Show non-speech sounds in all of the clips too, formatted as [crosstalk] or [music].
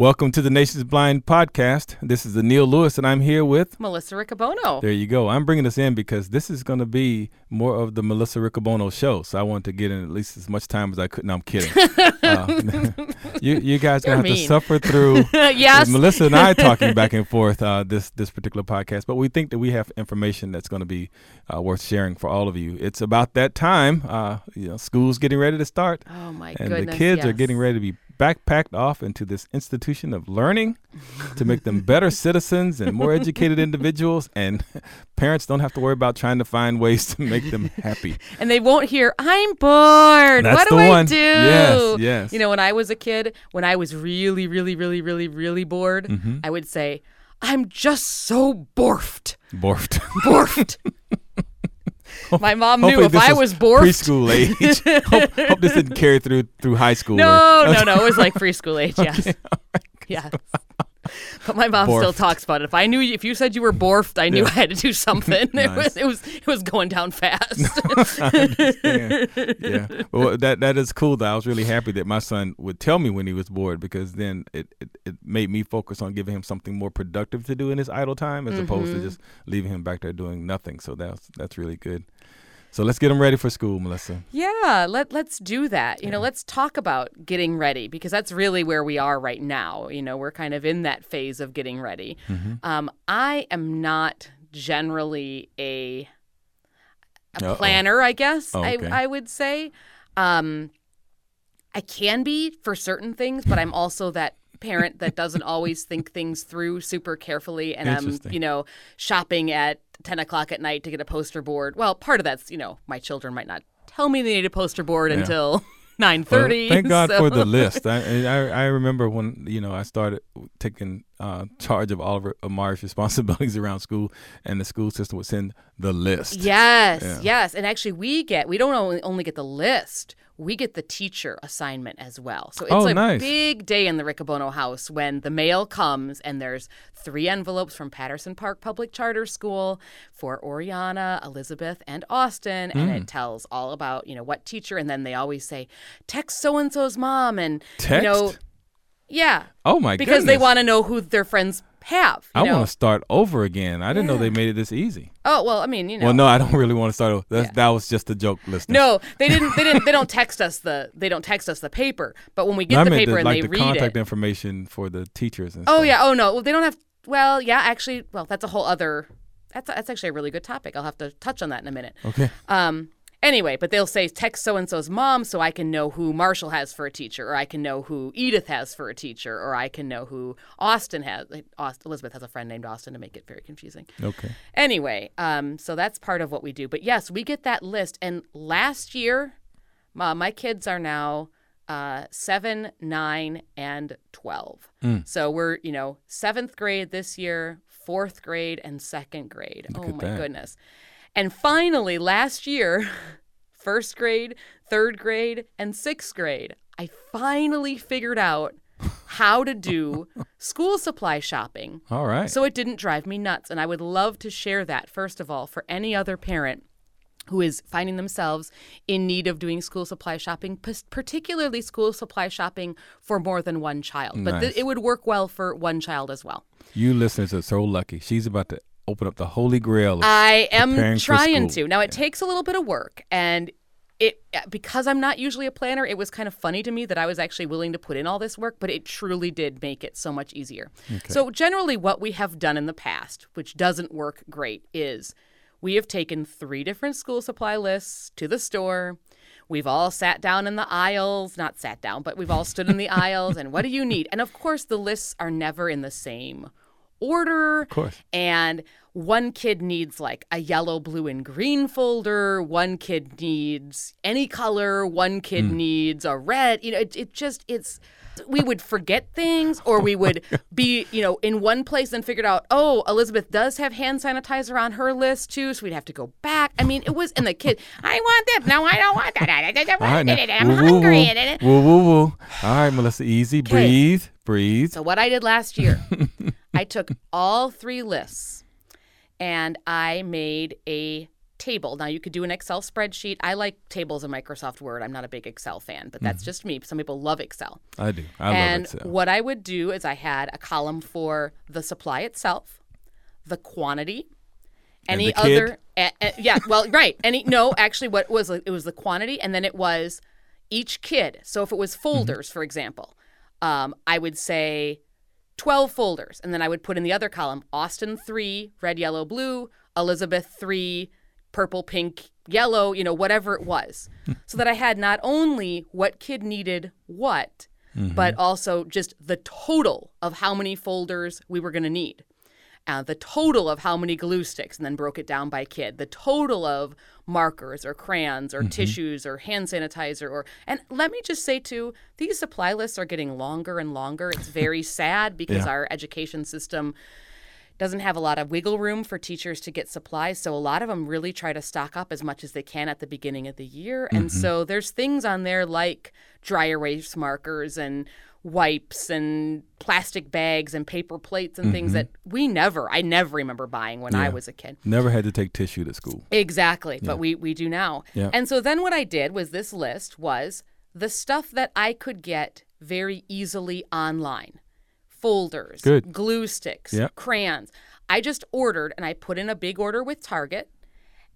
Welcome to the Nation's Blind podcast. This is Anil Lewis, and I'm here with Melissa Riccobono. There you go. I'm bringing this in because this is going to be more of the Melissa Riccobono show. So I want to get in at least as much time as I could. No, I'm kidding. [laughs] uh, [laughs] you, you guys You're gonna have mean. to suffer through [laughs] yes. Melissa and I talking back and forth uh, this this particular podcast. But we think that we have information that's going to be uh, worth sharing for all of you. It's about that time. Uh, you know, school's getting ready to start, Oh my and goodness. the kids are getting ready to be backpacked off into this institution of learning to make them better [laughs] citizens and more educated individuals and [laughs] parents don't have to worry about trying to find ways to make them happy And they won't hear, I'm bored. That's what do I one. do? Yes, yes. You know, when I was a kid, when I was really, really, really, really, really bored, Mm-hmm. I would say, I'm just so borfed. borfed Borfed. [laughs] [laughs] My mom knew if I was borfed. preschool [laughs] age hope, hope this didn't carry through through high school No, or- no, [laughs] no. It was like preschool age. Yes. Yes. But my mom still talks about it. If I knew, if you said you were borfed, I knew Yeah. I had to do something. It was, it was, it was going down fast. yeah, yeah. Well, that that is cool. Though I was really happy that my son would tell me when he was bored because then it, it, it made me focus on giving him something more productive to do in his idle time as opposed Mm-hmm. to just leaving him back there doing nothing. So that's that's really good. So let's get them ready for school, Melissa. Yeah, let let's do that. You know, let's talk about getting ready because that's really where we are right now. You know, we're kind of in that phase of getting ready. Um, I am not generally a a Uh-oh. planner, I guess Oh, okay. I I would say. Um, I can be for certain things, but I'm also that parent that doesn't always think things through super carefully, and I'm you know shopping at ten o'clock at night to get a poster board. Well, part of that's you know my children might not tell me they need a poster board until [laughs] nine Well, thirty. thank God so- for the [laughs] list. I, I I remember when you know I started taking uh, charge of all Oliver Amari's [laughs] responsibilities around school, and the school system would send the list. Yes, Yeah. yes, and actually we get we don't only, only get the list. We get the teacher assignment as well. So it's Oh, a nice. big day in the Riccobono house when the mail comes and there's three envelopes from Patterson Park Public Charter School for Oriana, Elizabeth, and Austin, and Hmm. it tells all about you know what teacher, and then they always say text so and so's mom, and Text? you know, yeah, Oh my god. because they want to know who their friends have. I want to start over again. I didn't know they made it this easy. Oh well, I mean, you know. Well, no, I don't really want to start over. Yeah. That was just a joke, listener. No, they didn't. They didn't. They don't text us the. They don't text us the paper. But when we get I the paper the, and like they the read contact it. information for the teachers and Oh stuff. yeah. Oh no. Well, they don't have. Well, yeah. Actually, well, that's a whole other. That's that's actually a really good topic. I'll have to touch on that in a minute. Okay. Um. Anyway, but they'll say text so and so's mom so I can know who Marshall has for a teacher, or I can know who Edith has for a teacher, or I can know who Austin has. Elizabeth has a friend named Austin to make it very confusing. Okay. Anyway, um, so that's part of what we do. But yes, we get that list. And last year, my, my kids are now uh, seven, nine, and 12. Mm. So we're, you know, seventh grade this year, fourth grade, and second grade. Look oh, my that. goodness. And finally, last year, [laughs] first grade, third grade, and sixth grade, I finally figured out how to do [laughs] school supply shopping All right. so it didn't drive me nuts. And I would love to share that, first of all, for any other parent who is finding themselves in need of doing school supply shopping, p- particularly school supply shopping for more than one child. But th- it would work well for one child as well. you listeners are so lucky. She's about to open up the holy grail. I am trying to. Now it takes a little bit of work and it because I'm not usually a planner, it was kind of funny to me that I was actually willing to put in all this work, but it truly did make it so much easier. So generally what we have done in the past, which doesn't work great, is we have taken three different school supply lists to the store. We've all sat down in the aisles, not sat down, but we've all stood in the [laughs] aisles and what do you need? And of course the lists are never in the same order. Of course. And one kid needs like a yellow, blue, and green folder. One kid needs any color. One kid Hmm. needs a red. You know, it, it just, it's, we would forget things or we would [laughs] be, you know, in one place and figured out, oh, Elizabeth does have hand sanitizer on her list too. So we'd have to go back. I mean, it was, and the kid, I want this. No, I don't want that. I don't All right, want now. it. I'm Woo, hungry. Woo, woo, woo. All right, Melissa, easy. Breathe. Breathe. So what I did last year, [laughs] I took all three lists and I made a table. Now you could do an Excel spreadsheet. I like tables in Microsoft Word. I'm not a big Excel fan, but that's just me. Some people love Excel. I do. I and love Excel. what I would do is I had a column for the supply itself, the quantity, And any other a- a- yeah, well, right. Any no, actually what was it was the quantity and then it was each kid. So if it was folders, for example, um, I would say 12 folders and then I would put in the other column Austin 3, red, yellow, blue, Elizabeth 3, purple, pink, yellow, you know, whatever it was. [laughs] so that I had not only what kid needed what, but mm-hmm. also just the total of how many folders we were going to need. Uh, the total of how many glue sticks, and then broke it down by kid. The total of markers or crayons or tissues or hand sanitizer or. And let me just say too, these supply lists are getting longer and longer. It's [laughs] very sad because Yeah. our education system doesn't have a lot of wiggle room for teachers to get supplies. So a lot of them really try to stock up as much as they can at the beginning of the year. And so there's things on there like dry erase markers and wipes and plastic bags and paper plates and things mm-hmm. that we never, I never remember buying when I was a kid. Never had to take tissue to school. Exactly, but we we do now. Yeah. And so then what I did was this list was the stuff that I could get very easily online. Folders, Good. glue sticks, Yeah. crayons. I just ordered and I put in a big order with Target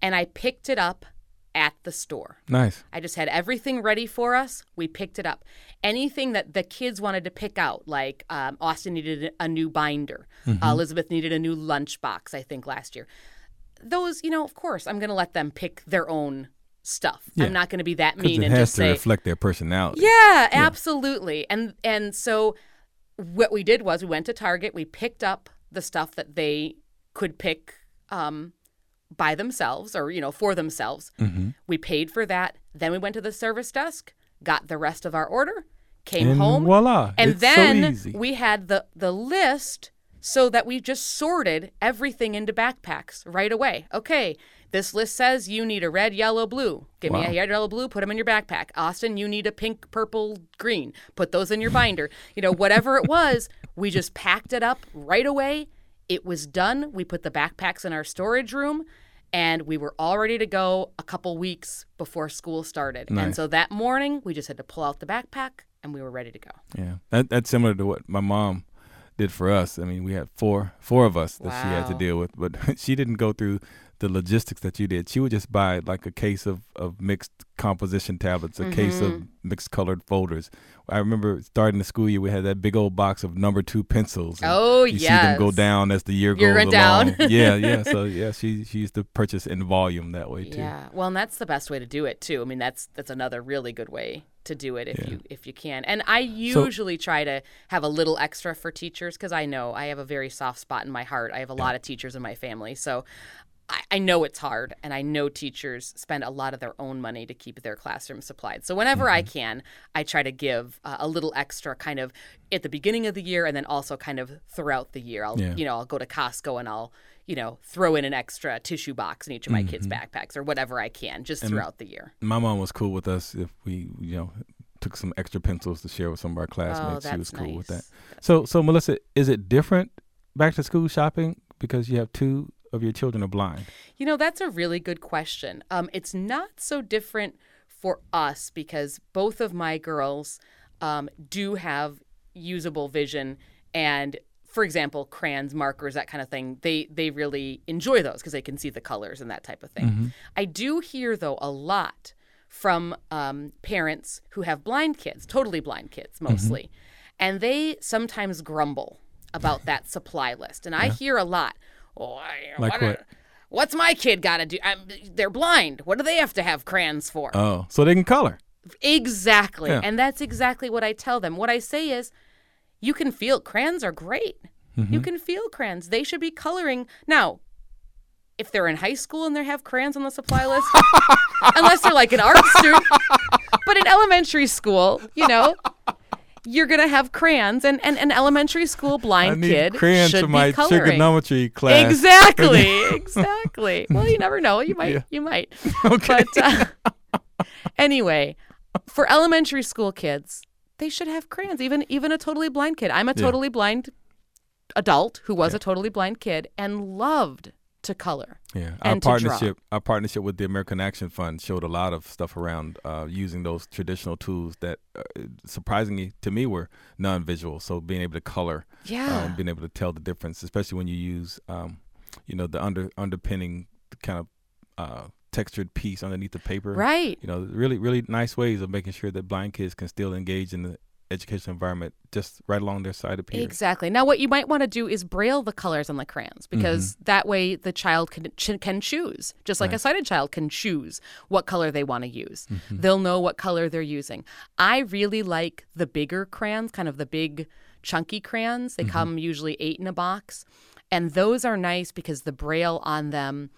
and I picked it up at the store. Nice. I just had everything ready for us. We picked it up. Anything that the kids wanted to pick out, like um, Austin needed a new binder, Mm-hmm. uh, Elizabeth needed a new lunchbox, I think last year. Those, you know, of course, I'm going to let them pick their own stuff. Yeah. I'm not going to be that mean it and has just to say, reflect their personality. yeah, absolutely. And and so what we did was we went to Target, we picked up the stuff that they could pick um, by themselves or you know for themselves. Mm-hmm. We paid for that. Then we went to the service desk, got the rest of our order, came And home, voila, and it's so then easy. we had the the list so that we just sorted everything into backpacks right away. Okay, this list says you need a red, yellow, blue. Give me a red, yellow, blue. Put them in your backpack. Austin, you need a pink, purple, green. Put those in your binder. You know, whatever it was, we just packed it up right away. It was done. We put the backpacks in our storage room. And we were all ready to go a couple weeks before school started. Nice. And so that morning, we just had to pull out the backpack and we were ready to go. Yeah, that, that's similar to what my mom did for us. I mean, we had four four of us that she had to deal with, but [laughs] she didn't go through the logistics that you did. She would just buy like a case of, of mixed composition tablets, a case of Mm-hmm. mixed colored folders. I remember starting the school year, we had that big old box of number two pencils. Oh, you see them go down as the year Year goes went down. along. yeah, [laughs] yeah. So yeah, she she used to purchase in volume that way too. Yeah, well, and that's the best way to do it too. I mean, that's that's another really good way to do it if Yeah. you if you can. And I usually try to have a little extra for teachers because I know I have a very soft spot in my heart. I have a lot of teachers in my family, so. I, I know it's hard, and I know teachers spend a lot of their own money to keep their classroom supplied. So whenever I can, I try to give uh, a little extra, kind of at the beginning of the year, and then also kind of throughout the year. I'll, Yeah. you know, I'll go to Costco and I'll, you know, throw in an extra tissue box in each of my kids' backpacks or whatever I can, just throughout the year. My mom was cool with us if we, you know, took some extra pencils to share with some of our classmates. she was Oh, cool with that. nice. So, so Melissa, is it different back to school shopping because you have two of your children are blind? You know, that's a really good question. Um, it's not so different for us because both of my girls um, do have usable vision and for example crayons markers that kind of thing they they really enjoy those because they can see the colors and that type of thing. I do hear though a lot from um, parents who have blind kids totally blind kids mostly and they sometimes grumble about that supply list. And i hear a lot Like what what? What's my kid got to do? I'm, they're blind. What do they have to have crayons for? Oh, so they can color. exactly. Yeah. And that's exactly what I tell them. What I say is, you can feel crayons are great. Mm-hmm. You can feel crayons. They should be coloring. Now, if they're in high school and they have crayons on the supply list, [laughs] unless they're like an art student, but in elementary school, you know, you're gonna have crayons, and, and an elementary school I blind need kid crayons should for my be coloring. trigonometry class. Exactly, [laughs] exactly. Well, you never know. You might, Yeah. you might. [laughs] Okay. But uh, [laughs] anyway, for elementary school kids, they should have crayons. Even even a totally blind kid. I'm a Yeah. totally blind adult who was a totally blind kid and loved to color. Yeah, our and to draw. partnership, our partnership with the American Action Fund showed a lot of stuff around uh, using those traditional tools that, uh, surprisingly to me, were non-visual. So being able to color, Yeah. um, being able to tell the difference, especially when you use, um, you know, the under underpinning kind of uh, textured piece underneath the paper. Right. You know, really, really nice ways of making sure that blind kids can still engage in the educational environment just right along their side of peers. Exactly. Now, what you might want to do is braille the colors on the crayons because Mm-hmm. that way the child can ch- can choose, just like a sighted child can choose what color they want to use. Mm-hmm. They'll know what color they're using. I really like the bigger crayons, kind of the big chunky crayons. They Mm-hmm. come usually eight in a box, and those are nice because the braille on them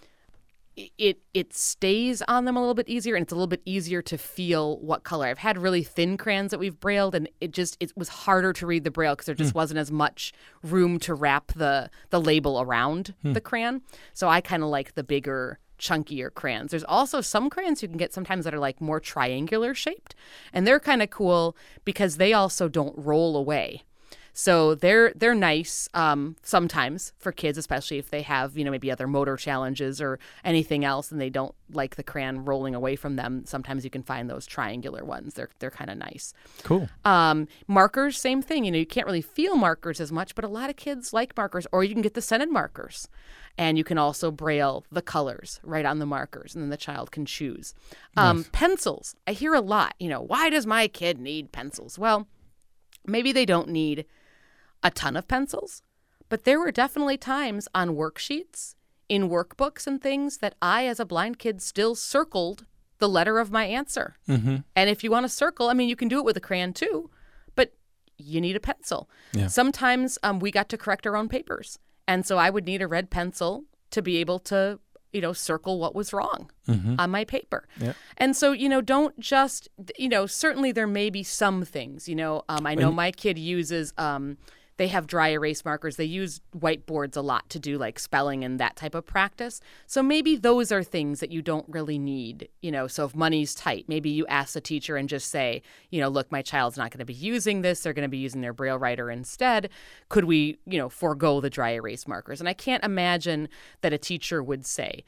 it it stays on them a little bit easier and it's a little bit easier to feel what color. I've had really thin crayons that we've brailled and it just it was harder to read the braille because there just hmm. wasn't as much room to wrap the the label around hmm. the crayon. So I kind of like the bigger chunkier crayons. There's also some crayons you can get sometimes that are like more triangular shaped and they're kind of cool because they also don't roll away. So they're they're nice um, sometimes for kids, especially if they have you know maybe other motor challenges or anything else, and they don't like the crayon rolling away from them. Sometimes you can find those triangular ones. They're they're kind of nice. Cool. Um, markers, same thing. You know, you can't really feel markers as much, but a lot of kids like markers, or you can get the scented markers. And you can also braille the colors right on the markers, and then the child can choose. Um, Pencils. I hear a lot, you know, why does my kid need pencils? Well, maybe they don't need a ton of pencils, but there were definitely times on worksheets, in workbooks and things that I, as a blind kid, still circled the letter of my answer. Mm-hmm. And if you want to circle, I mean, you can do it with a crayon too, but you need a pencil. Yeah. Sometimes um, we got to correct our own papers. And so I would need a red pencil to be able to, you know, circle what was wrong on my paper. Yeah. And so, you know, don't just, you know, certainly there may be some things, you know, um, I know my kid uses, um, they have dry erase markers. They use whiteboards a lot to do like spelling and that type of practice. So maybe those are things that you don't really need, you know. So if money's tight, maybe you ask the teacher and just say, you know, look, my child's not going to be using this. They're going to be using their braille writer instead. Could we, you know, forego the dry erase markers? And I can't imagine that a teacher would say,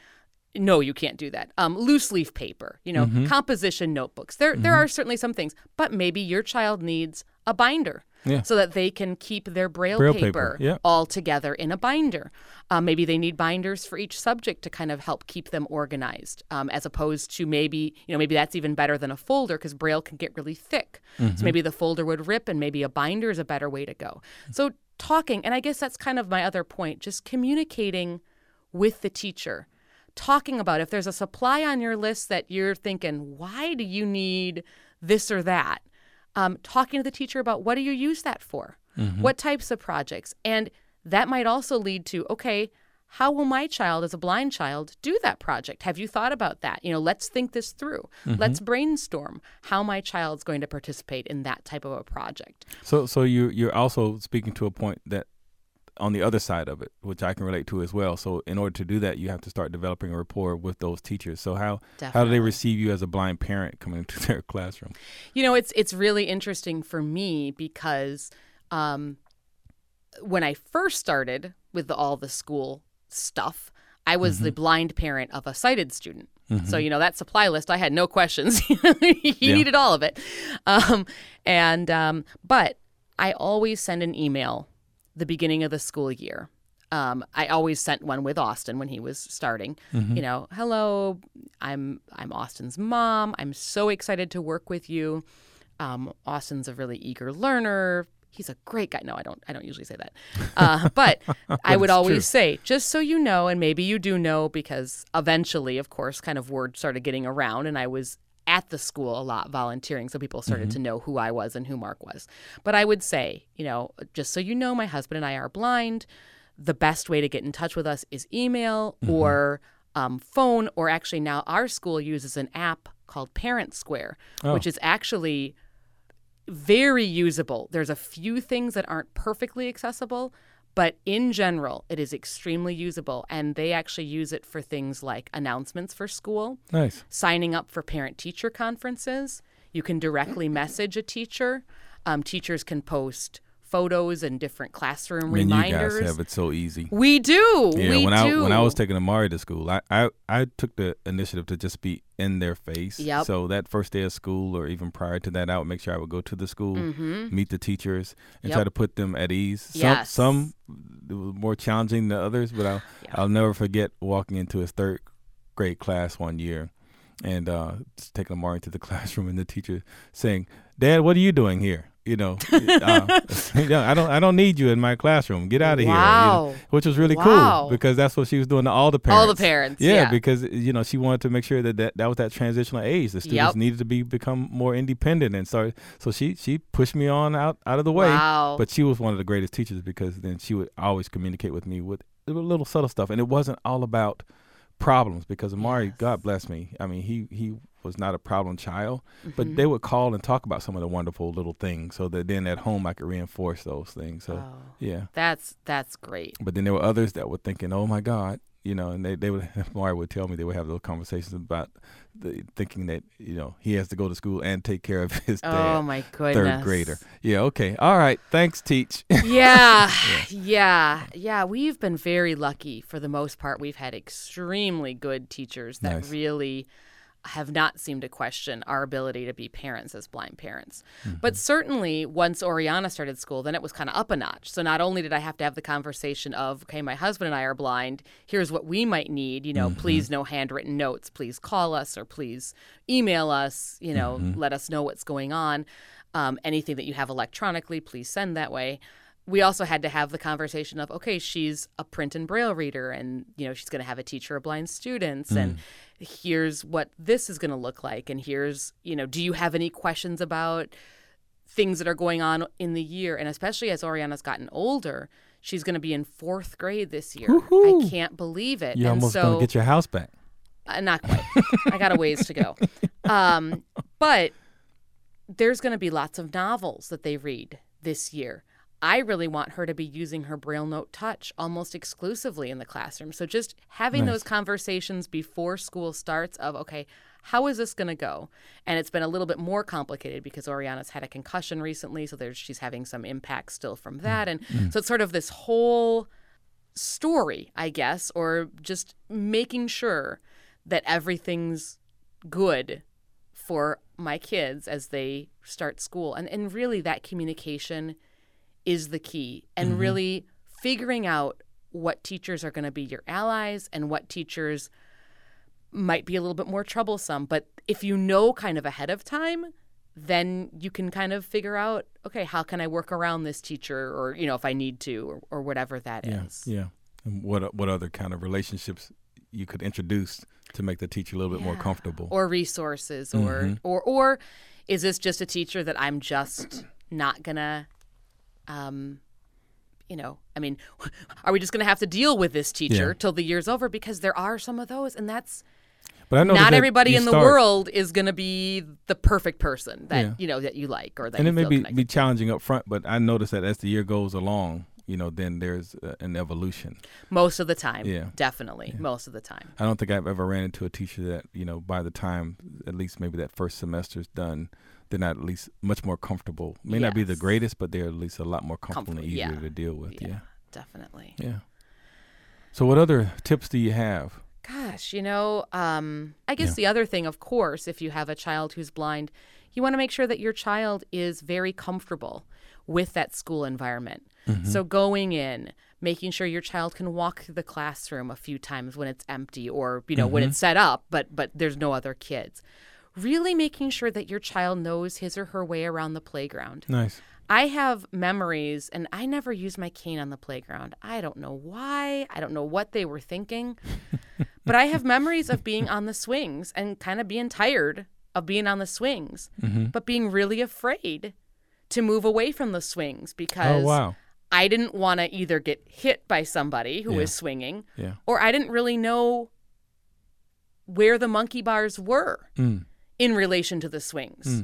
no, you can't do that. Um, loose leaf paper, you know, Mm-hmm. composition notebooks. There, there are certainly some things, but maybe your child needs a binder Yeah. so that they can keep their braille, Braille paper, paper, yeah. all together in a binder. Uh, maybe they need binders for each subject to kind of help keep them organized, um, as opposed to maybe, you know, maybe that's even better than a folder because braille can get really thick. Mm-hmm. So maybe the folder would rip, and maybe a binder is a better way to go. So talking, and I guess that's kind of my other point, just communicating with the teacher talking about if there's a supply on your list that you're thinking, why do you need this or that? Um, talking to the teacher about what do you use that for? What types of projects? And that might also lead to, okay, how will my child, as a blind child, do that project? Have you thought about that? You know, let's think this through. Let's brainstorm how my child's going to participate in that type of a project. So, so you you're also speaking to a point that on the other side of it, which I can relate to as well. So, in order to do that, you have to start developing a rapport with those teachers. So, how how do they receive you as a blind parent coming [laughs] into their classroom? You know, it's it's really interesting for me because um, when I first started with the, all the school stuff, I was the blind parent of a sighted student. So you know that supply list, I had no questions. [laughs] he Yeah. needed all of it, um, and um, but I always send an email the beginning of the school year. Um, I always sent one with Austin when he was starting. You know, hello, I'm I'm Austin's mom. I'm so excited to work with you. Um, Austin's a really eager learner. He's a great guy. No, I don't. I don't usually say that. Uh, [laughs] but I would always true. say, just so you know, and maybe you do know, because eventually, of course, kind of word started getting around, and I was at the school a lot volunteering, so people started to know who I was and who Mark was. But I would say, you know, just so you know, my husband and I are blind. The best way to get in touch with us is email or um, phone, or actually now our school uses an app called Parent Square, which is actually very usable. There's a few things that aren't perfectly accessible, but in general, it is extremely usable. And they actually use it for things like announcements for school, Nice. signing up for parent teacher conferences. You can directly message a teacher. Um, teachers can post photos and different classroom I mean, reminders. you guys have it so easy. We do. Yeah, we when I when I was taking Amari to school, I, I I took the initiative to just be in their face. Yep. So that first day of school, or even prior to that, I would make sure I would go to the school, meet the teachers, and Mm-hmm. Yep. try to put them at ease. Some Yes. some more challenging than others, but I'll Yeah. I'll never forget walking into his third grade class one year, and uh, taking Amari into the [laughs] classroom, and the teacher saying, "Dad, what are you doing here?" You know, uh, [laughs] yeah, I don't I don't need you in my classroom. Get out of here. you know, Wow. which was really Wow. cool because that's what she was doing to all the parents. All the parents, Yeah, yeah. because you know she wanted to make sure that that, that was that transitional age. The students Yep. needed to be become more independent, and start. so she she pushed me on out out of the way. Wow. But she was one of the greatest teachers because then she would always communicate with me with little subtle stuff, and it wasn't all about problems because Amari, Yes. God bless me. I mean, he he was not a problem child, Mm-hmm. but they would call and talk about some of the wonderful little things, so that then at home I could reinforce those things. So Oh. yeah. That's that's great. But then there were others that were thinking, "Oh my God," you know, and they they would [laughs] Mari would tell me they would have those conversations about the, thinking that you know he has to go to school and take care of [laughs] his dad, Oh my goodness. third grader. Yeah, okay, all right, thanks, teach. [laughs] [sighs] yeah, yeah, yeah. We've been very lucky for the most part. We've had extremely good teachers that Nice. really have not seemed to question our ability to be parents as blind parents. Mm-hmm. But certainly once Oriana started school, then it was kind of up a notch. So not only did I have to have the conversation of, okay, my husband and I are blind, here's what we might need, you know, Mm-hmm. please no handwritten notes, please call us or please email us, you know, Mm-hmm. let us know what's going on. Um, anything that you have electronically, please send that way we also had to have the conversation of okay she's a print and braille reader and you know she's going to have a teacher of blind students and here's what this is going to look like and here's you know do you have any questions about things that are going on in the year and especially as oriana's gotten older she's going to be in fourth grade this year Woohoo. i can't believe it You're and almost so gonna get your house back. uh, not quite. I got a ways to go. [laughs] Um, but there's going to be lots of novels that they read this year. I really want her to be using her Braille Note Touch almost exclusively in the classroom. So just having Nice. those conversations before school starts of, okay, how is this going to go? And it's been a little bit more complicated because Oriana's had a concussion recently, so there's she's having some impact still from mm, that, and mm. so it's sort of this whole story, I guess, or just making sure that everything's good for my kids as they start school. And and really that communication is the key. And really figuring out what teachers are going to be your allies and what teachers might be a little bit more troublesome. But if you know kind of ahead of time, then you can kind of figure out, okay, how can I work around this teacher or, you know, if I need to or, or whatever that is. Yeah, yeah. And what what other kind of relationships you could introduce to make the teacher a little bit more comfortable? or resources or Mm-hmm. or or is this just a teacher that I'm just not gonna um you know I mean [laughs] are we just gonna have to deal with this teacher Yeah. till the year's over because there are some of those and that's but I know not everybody in the start- world is gonna be the perfect person that Yeah. you know that you like or that and it may be, be challenging up front, but I notice that as the year goes along, you know, then there's uh, an evolution. most of the time Yeah. definitely most of the time I don't think I've ever ran into a teacher that, you know, by the time at least maybe that first semester's done, they're not at least much more comfortable. May not be the greatest, but they're at least a lot more comfortable and easier yeah. to deal with. yeah, Yeah. definitely yeah. So what other tips do you have? Gosh, you know, um, I guess Yeah. the other thing, of course, if you have a child who's blind, you want to make sure that your child is very comfortable with that school environment. Mm-hmm. So going in, making sure your child can walk through the classroom a few times when it's empty or, you know, when mm-hmm. it's set up, but but there's no other kids. Really making sure that your child knows his or her way around the playground. Nice. I have memories, and I never used my cane on the playground. I don't know why. I don't know what they were thinking. [laughs] but I have memories of being on the swings and kind of being tired of being on the swings, mm-hmm. but being really afraid to move away from the swings because Oh wow. I didn't want to either get hit by somebody who Yeah. was swinging Yeah. or I didn't really know where the monkey bars were Mm. in relation to the swings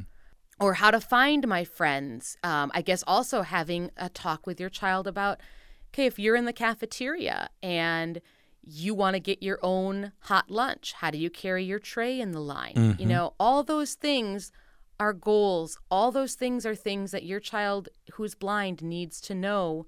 or how to find my friends. Um, I guess also having a talk with your child about, okay, if you're in the cafeteria and you want to get your own hot lunch, how do you carry your tray in the line? You know, all those things our goals, all those things are things that your child who's blind needs to know,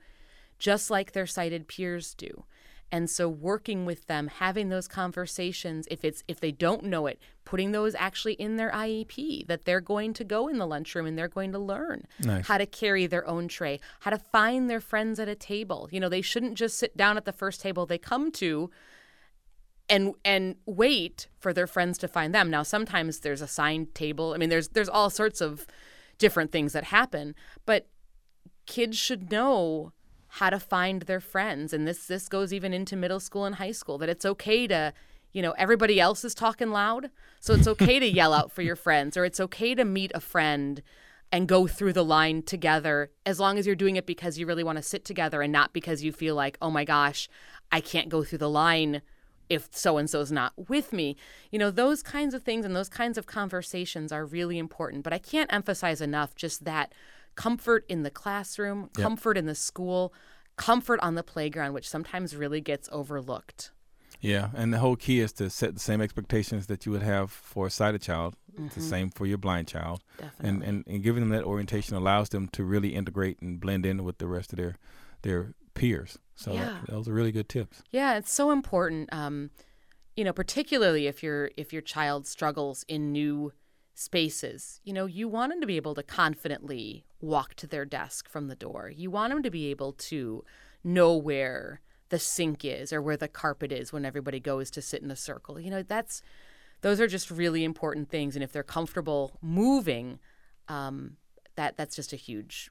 just like their sighted peers do. And so working with them, having those conversations, if it's if they don't know it, putting those actually in their IEP that they're going to go in the lunchroom and they're going to learn Nice. how to carry their own tray, how to find their friends at a table. You know, they shouldn't just sit down at the first table they come to and and wait for their friends to find them. Now sometimes there's a signed table. I mean there's there's all sorts of different things that happen, but kids should know how to find their friends and this this goes even into middle school and high school that it's okay to you know everybody else is talking loud so it's okay to yell out for your friends or it's okay to meet a friend and go through the line together as long as you're doing it because you really want to sit together and not because you feel like oh my gosh I can't go through the line if so and so's not with me. You know, those kinds of things and those kinds of conversations are really important. But I can't emphasize enough just that comfort in the classroom, Yep. comfort in the school, comfort on the playground, which sometimes really gets overlooked. Yeah, and the whole key is to set the same expectations that you would have for a sighted child. It's the mm-hmm. same for your blind child, Definitely. and, and and giving them that orientation allows them to really integrate and blend in with the rest of their their peers. So that- Yeah. those are really good tips. Yeah, it's so important. Um, you know, particularly if your if your child struggles in new spaces, you know, you want them to be able to confidently walk to their desk from the door. You want them to be able to know where the sink is or where the carpet is when everybody goes to sit in a circle. You know, that's those are just really important things. And if they're comfortable moving, um, that that's just a huge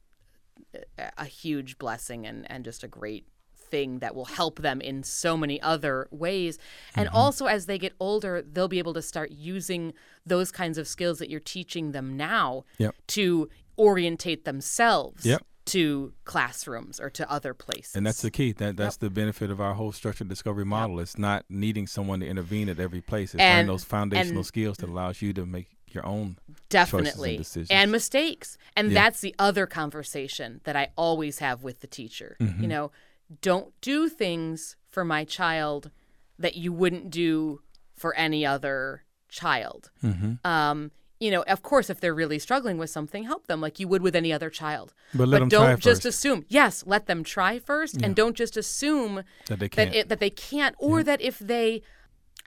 a huge blessing and, and just a great thing that will help them in so many other ways. And mm-hmm. also, as they get older, they'll be able to start using those kinds of skills that you're teaching them now Yep. to orientate themselves Yep. to classrooms or to other places. And that's the key. That that's the benefit of our whole structured discovery model. It's not needing someone to intervene at every place. It's And- those foundational and- skills that allows you to make your own definitely decisions. and mistakes and Yeah. that's the other conversation that i always have with the teacher Mm-hmm. you know don't do things for my child that you wouldn't do for any other child Mm-hmm. um you know of course if they're really struggling with something help them like you would with any other child But let them don't just first. assume yes let them try first and don't just assume that they can't. that it, that they can't or that if they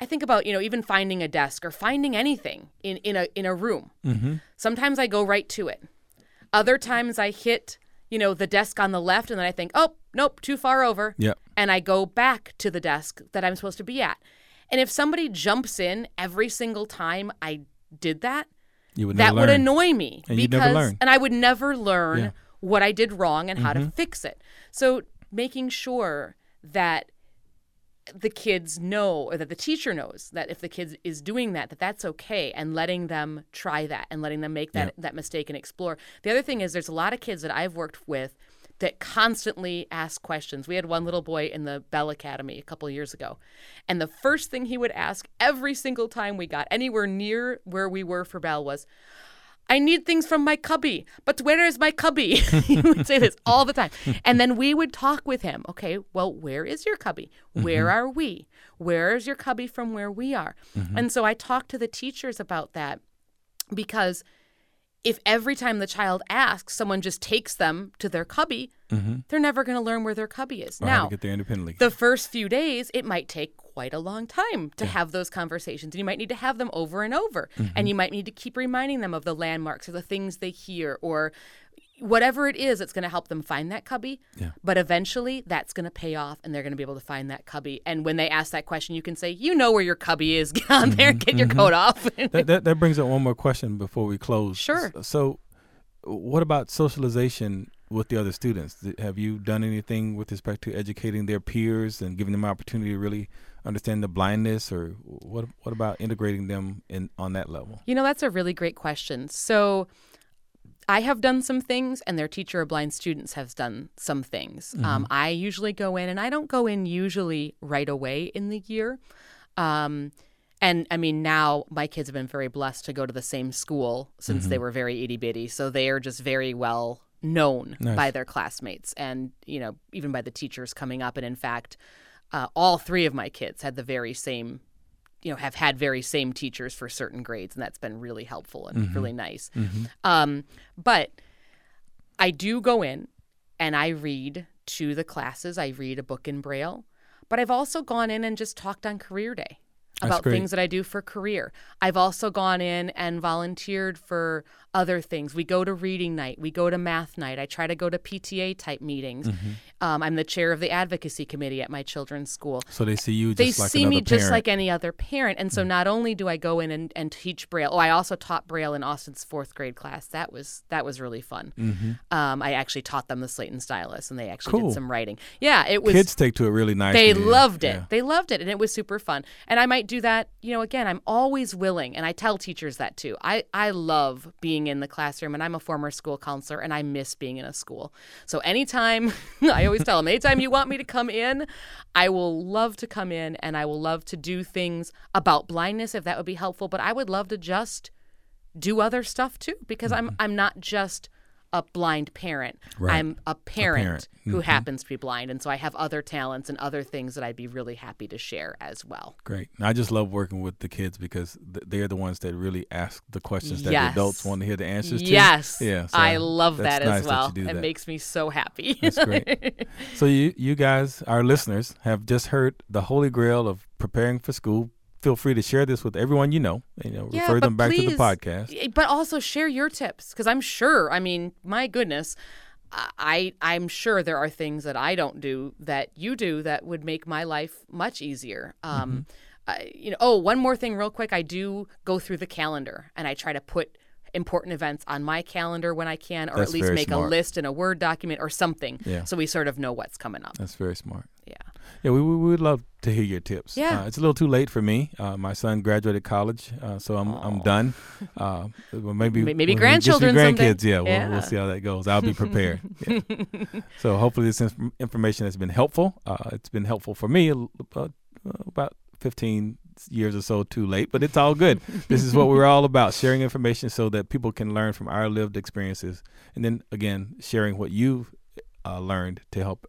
I think about you know even finding a desk or finding anything in in a in a room. mm-hmm. Sometimes I go right to it. Other times I hit you know the desk on the left and then I think oh nope too far over Yep. and I go back to the desk that I'm supposed to be at. And if somebody jumps in every single time I did that, You would that never would learn. annoy me And because learn. and I would never learn Yeah. Mm-hmm. what I did wrong and how to fix it. So making sure that the kids know or that the teacher knows that if the kid is doing that that that's okay and letting them try that and letting them make that Yeah. that mistake and explore. The other thing is there's a lot of kids that I've worked with that constantly ask questions. We had one little boy in the Bell Academy a couple years ago. And the first thing he would ask every single time we got anywhere near where we were for Bell was, I need things from my cubby, but where is my cubby? [laughs] he would say this all the time. And then we would talk with him. Okay, well, where is your cubby? Where mm-hmm. are we? Where is your cubby from where we are? Mm-hmm. And so I talked to the teachers about that because if every time the child asks, someone just takes them to their cubby, they're never going to learn where their cubby is. Or now, get there independently. the first few days, it might take quite a long time to have those conversations. And you might need to have them over and over. Mm-hmm. And you might need to keep reminding them of the landmarks or the things they hear or whatever it is that's going to help them find that cubby. Yeah. But eventually, that's going to pay off and they're going to be able to find that cubby. And when they ask that question, you can say, You know where your cubby is. [laughs] Get on there, get your mm-hmm. coat off. Mm-hmm. that, that that brings up one more question before we close. Sure. So, what about socialization with the other students? Have you done anything with respect to educating their peers and giving them an opportunity to really understand the blindness, or what? What about integrating them in on that level? You know, that's a really great question. So, I have done some things, and their teacher of blind students has done some things. Um, I usually go in, and I don't go in usually right away in the year. Um, and I mean, now my kids have been very blessed to go to the same school since they were very itty bitty. So they are just very well known Nice. by their classmates and, you know, even by the teachers coming up. And in fact, uh, all three of my kids had the very same you know have had very same teachers for certain grades and that's been really helpful and Mhm. really nice. Mm-hmm. um, but i do go in and i read to the classes. I read a book in braille but i've also gone in and just talked on career day about things that i do for career. I've also gone in and volunteered for other things. We go to reading night. We go to math night. I try to go to pta type meetings. Mm-hmm. Um, i'm the chair of the advocacy committee at my children's school So they see you just they like see me just like any other parent and so not only do i go in and, and teach braille oh i also taught braille in austin's fourth grade class that was that was really fun mm-hmm. um, i actually taught them the slate and stylus and they actually Cool. did some writing yeah it was Kids take to it really nicely. they yeah. loved it Yeah. they loved it and it was super fun and i might do that you know again i'm always willing and i tell teachers that too i i love being in the classroom and i'm a former school counselor and i miss being in a school so anytime [laughs] i always tell them anytime you want me to come in i will love to come in and i will love to do things about blindness if that would be helpful but i would love to just do other stuff too because i'm mm-hmm. i'm not just a blind parent Right. i'm a parent, parent. who Mhm. happens to be blind and so i have other talents and other things that i'd be really happy to share as well Great. I just love working with the kids because th- they're the ones that really ask the questions that Yes. the adults want to hear the answers to. yes Yeah. so i love that nice as well That you do it that. makes me so happy That's great. [laughs] So you you guys, our listeners, have just heard the holy grail of preparing for school. Feel free to share this with everyone you know. You know, Yeah, refer them back to the podcast. but also share your tips because i'm sure i mean my goodness I I'm sure there are things that I don't do that you do that would make my life much easier. Um, I, you know, oh, one more thing, real quick. I do go through the calendar and I try to put important events on my calendar when I can, or That's at least make smart. a list in a Word document or something, Yeah. so we sort of know what's coming up. That's very smart. Yeah. Yeah, we, we would love to hear your tips. Yeah. Uh, it's a little too late for me. Uh, my son graduated college, uh, so I'm I'm done. Uh, well, maybe maybe when we get some grandchildren grandkids. Yeah, we'll, Yeah. we'll see how that goes. I'll be prepared. [laughs] Yeah. so hopefully this inf- information has been helpful. Uh, it's been helpful for me about, about 15 years or so too late, but it's all good. this is what we're all about: sharing information so that people can learn from our lived experiences, and then again sharing what you've uh, learned to help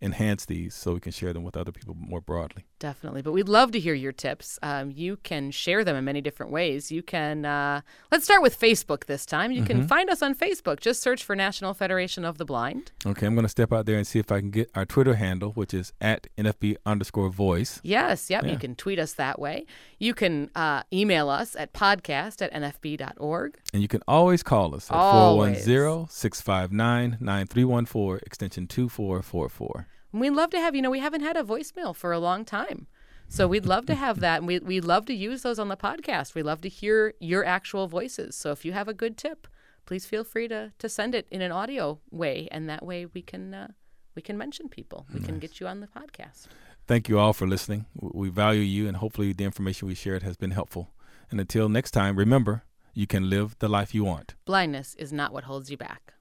enhance these so we can share them with other people more broadly. Definitely. But we'd love to hear your tips. Um, you can share them in many different ways. You can, uh, let's start with Facebook this time. You can Mhm. find us on Facebook. Just search for National Federation of the Blind. Okay, I'm going to step out there and see if I can get our Twitter handle, which is at NFB underscore voice. Yes, yep. Yeah. You can tweet us that way. You can uh, email us at podcast at nfb.org. And you can always call us at Always. 410 659 9314, extension 2444. And we'd love to have, you know, we haven't had a voicemail for a long time. So we'd love to have that. And we, we love to use those on the podcast. We love to hear your actual voices. So if you have a good tip, please feel free to, to send it in an audio way. And that way we can, uh, we can mention people. We can get you on the podcast. Thank you all for listening. We value you, and hopefully, the information we shared has been helpful. And until next time, remember, you can live the life you want. Blindness is not what holds you back.